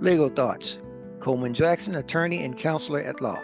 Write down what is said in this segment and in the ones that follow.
Legal Thoughts. Coleman Jackson, attorney and counselor at law.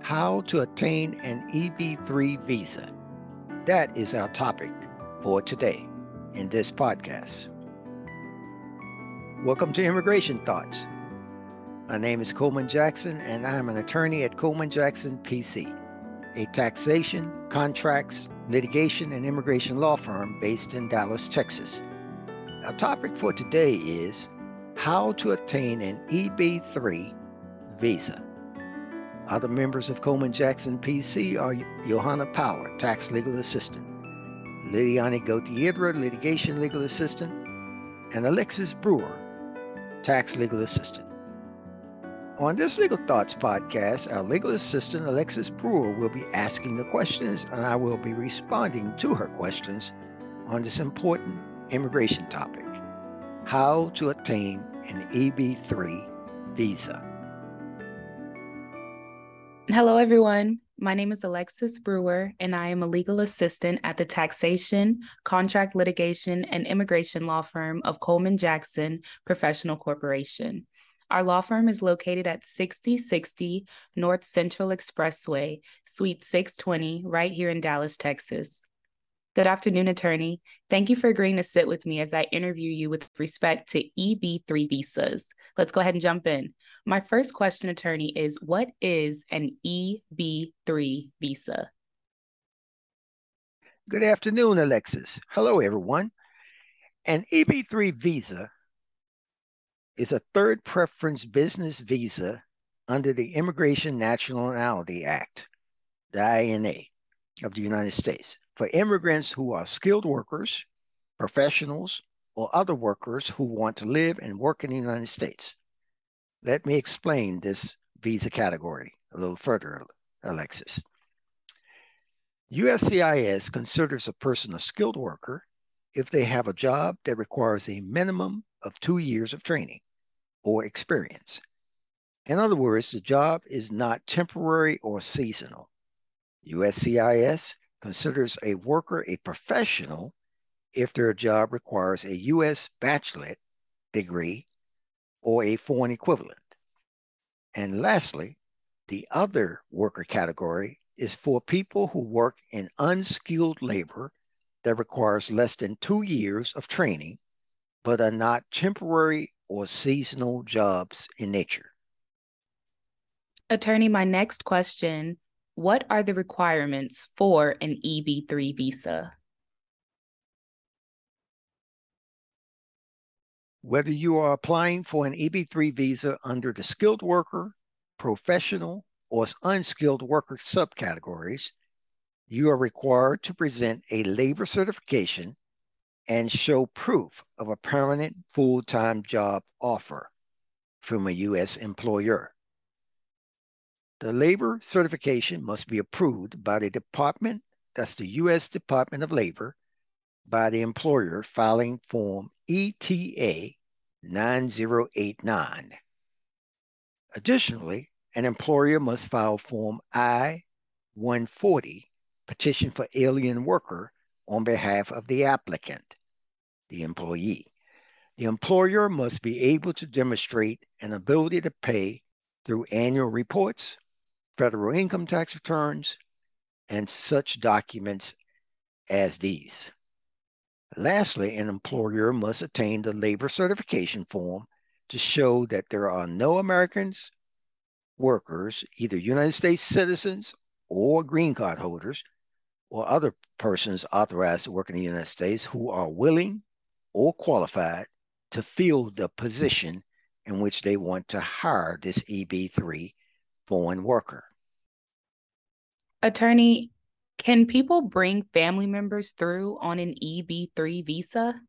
How to obtain an EB3 visa. That is our topic for today in this podcast. Welcome to Immigration Thoughts. My name is Coleman Jackson, and I'm an attorney at Coleman Jackson PC, a taxation, contracts, litigation, and immigration law firm based in Dallas, Texas. Our topic for today is how to obtain an EB3 visa. Other members of Coleman Jackson PC are Johanna Power, Tax Legal Assistant, Liliani Gautier, Litigation Legal Assistant, and Alexis Brewer, Tax Legal Assistant. On this Legal Thoughts podcast, our legal assistant Alexis Brewer will be asking the questions, and I will be responding to her questions on this important immigration topic how to obtain an EB3 visa. Hello, everyone. My name is Alexis Brewer, and I am a legal assistant at the taxation, contract litigation, and immigration law firm of Coleman Jackson Professional Corporation. Our law firm is located at 6060 North Central Expressway, Suite 620, right here in Dallas, Texas. Good afternoon, attorney. Thank you for agreeing to sit with me as I interview you with respect to EB3 visas. Let's go ahead and jump in. My first question, attorney, is what is an EB3 visa? Good afternoon, Alexis. Hello, everyone. An EB3 visa is a third preference business visa under the Immigration Nationality Act, the INA of the United States for immigrants who are skilled workers, professionals, or other workers who want to live and work in the United States. Let me explain this visa category a little further, Alexis. USCIS considers a person a skilled worker if they have a job that requires a minimum of two years of training or experience. In other words, the job is not temporary or seasonal. USCIS considers a worker a professional if their job requires a U.S. bachelorate degree or a foreign equivalent. And lastly, the other worker category is for people who work in unskilled labor that requires less than two years of training, but are not temporary or seasonal jobs in nature. Attorney, my next question what are the requirements for an EB3 visa? Whether you are applying for an EB3 visa under the skilled worker, professional, or unskilled worker subcategories, you are required to present a labor certification and show proof of a permanent full time job offer from a U.S. employer. The labor certification must be approved by the department, that's the U.S. Department of Labor, by the employer filing Form ETA 9089. Additionally, an employer must file Form I-140, Petition for Alien Worker, on behalf of the applicant, the employee. The employer must be able to demonstrate an ability to pay through annual reports, federal income tax returns, and such documents as these. Lastly, an employer must attain the labor certification form to show that there are no Americans, workers, either United States citizens or green card holders, or other persons authorized to work in the United States who are willing or qualified to fill the position in which they want to hire this EB3 foreign worker. Attorney, can people bring family members through on an EB3 visa?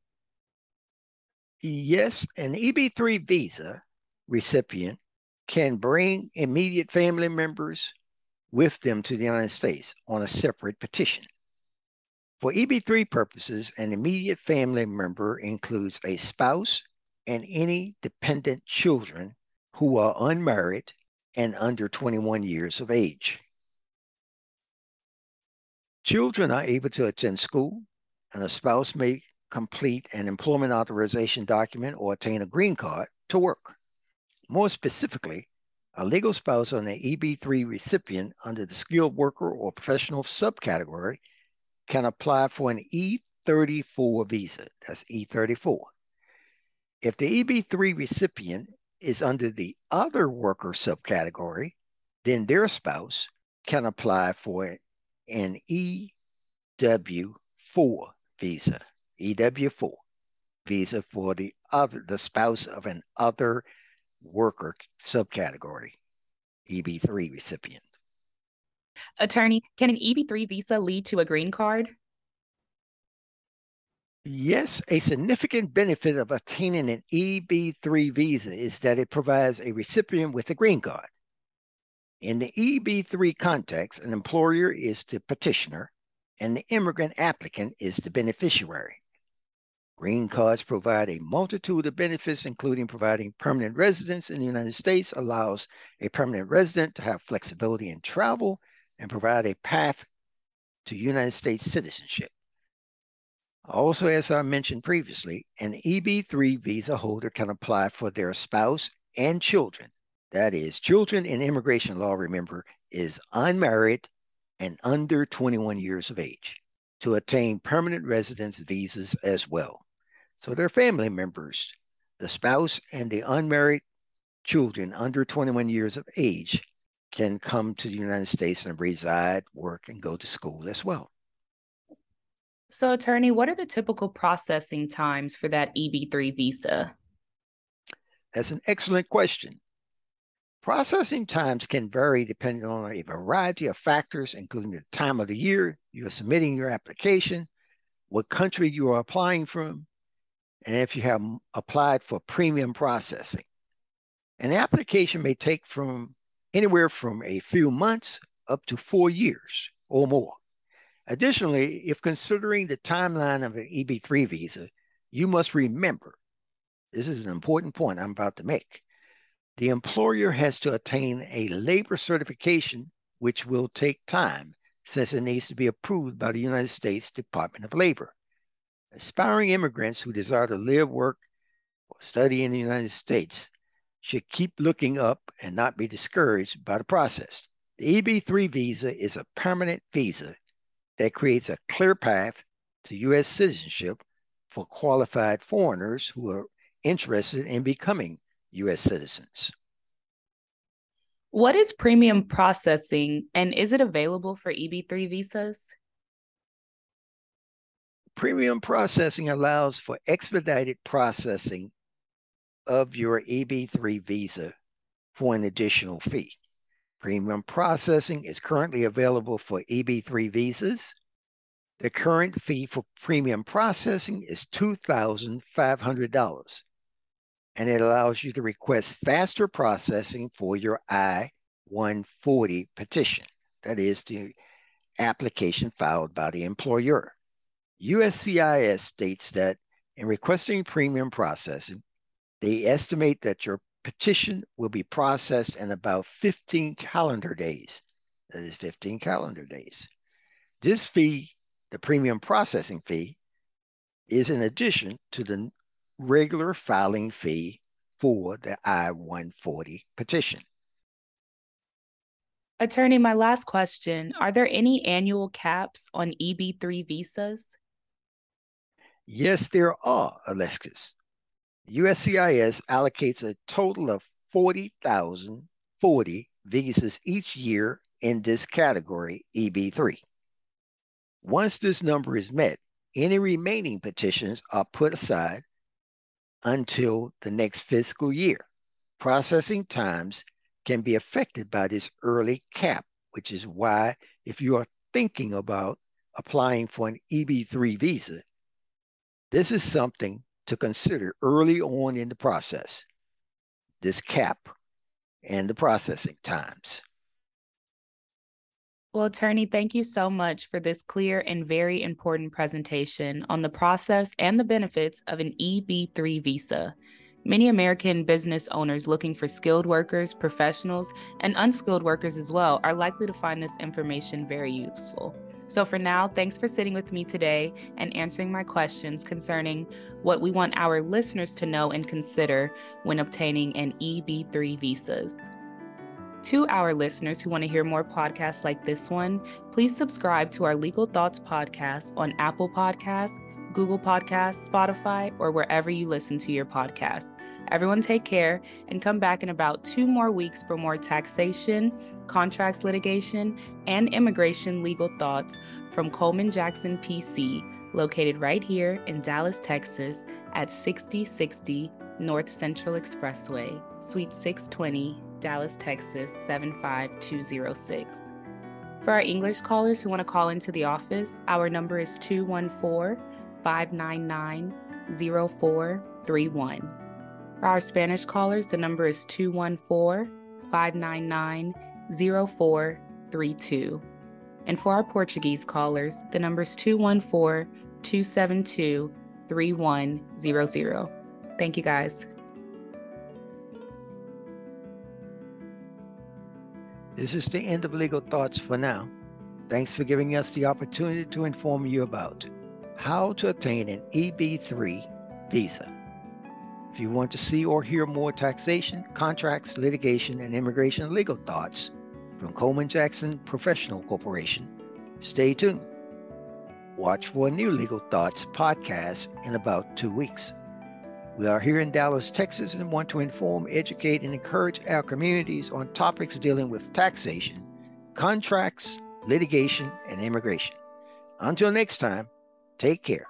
Yes, an EB3 visa recipient can bring immediate family members with them to the United States on a separate petition. For EB3 purposes, an immediate family member includes a spouse and any dependent children who are unmarried and under 21 years of age. Children are able to attend school, and a spouse may complete an employment authorization document or obtain a green card to work. More specifically, a legal spouse on the EB3 recipient under the skilled worker or professional subcategory can apply for an E34 visa. That's E34. If the EB3 recipient is under the other worker subcategory, then their spouse can apply for an EW4 visa. EW4 visa for the other the spouse of an other worker subcategory, EB3 recipient. Attorney, can an EB3 visa lead to a green card? Yes, a significant benefit of obtaining an EB3 visa is that it provides a recipient with a green card. In the EB3 context, an employer is the petitioner and the immigrant applicant is the beneficiary. Green cards provide a multitude of benefits, including providing permanent residence in the United States, allows a permanent resident to have flexibility in travel, and provide a path to United States citizenship. Also, as I mentioned previously, an EB3 visa holder can apply for their spouse and children. That is, children in immigration law, remember, is unmarried and under 21 years of age to attain permanent residence visas as well. So their family members, the spouse and the unmarried children under 21 years of age can come to the United States and reside, work, and go to school as well. So, attorney, what are the typical processing times for that EB3 visa? That's an excellent question. Processing times can vary depending on a variety of factors, including the time of the year you are submitting your application, what country you are applying from, and if you have applied for premium processing. An application may take from anywhere from a few months up to four years or more. Additionally, if considering the timeline of an EB3 visa, you must remember this is an important point I'm about to make. The employer has to attain a labor certification, which will take time since it needs to be approved by the United States Department of Labor. Aspiring immigrants who desire to live, work, or study in the United States should keep looking up and not be discouraged by the process. The EB3 visa is a permanent visa that creates a clear path to U.S. citizenship for qualified foreigners who are interested in becoming U.S. citizens. What is premium processing and is it available for EB3 visas? Premium processing allows for expedited processing of your EB3 visa for an additional fee. Premium processing is currently available for EB3 visas. The current fee for premium processing is $2,500, and it allows you to request faster processing for your I-140 petition. That is the application filed by the employer. USCIS states that in requesting premium processing, they estimate that your petition will be processed in about 15 calendar days. That is 15 calendar days. This fee, the premium processing fee, is in addition to the regular filing fee for the I-140 petition. Attorney, my last question Are there any annual caps on EB3 visas? Yes, there are, Alexis. USCIS allocates a total of 40,040 visas each year in this category, EB3. Once this number is met, any remaining petitions are put aside until the next fiscal year. Processing times can be affected by this early cap, which is why if you are thinking about applying for an EB3 visa, this is something to consider early on in the process, this cap and the processing times. Well, attorney, thank you so much for this clear and very important presentation on the process and the benefits of an EB3 visa. Many American business owners looking for skilled workers, professionals, and unskilled workers as well are likely to find this information very useful. So for now, thanks for sitting with me today and answering my questions concerning what we want our listeners to know and consider when obtaining an EB3 visas. To our listeners who want to hear more podcasts like this one, please subscribe to our Legal Thoughts podcast on Apple Podcasts, Google Podcasts, Spotify, or wherever you listen to your podcast. Everyone take care and come back in about two more weeks for more taxation, contracts litigation, and immigration legal thoughts from Coleman Jackson PC, located right here in Dallas, Texas at 6060 North Central Expressway, Suite 620, Dallas, Texas 75206. For our English callers who want to call into the office, our number is 214 599 0431. For our Spanish callers, the number is 214 599 0432. And for our Portuguese callers, the number is 214 272 3100. Thank you guys. This is the end of Legal Thoughts for now. Thanks for giving us the opportunity to inform you about how to obtain an EB3 visa. If you want to see or hear more taxation, contracts, litigation, and immigration legal thoughts from Coleman Jackson Professional Corporation, stay tuned. Watch for a new Legal Thoughts podcast in about two weeks. We are here in Dallas, Texas, and want to inform, educate, and encourage our communities on topics dealing with taxation, contracts, litigation, and immigration. Until next time, take care.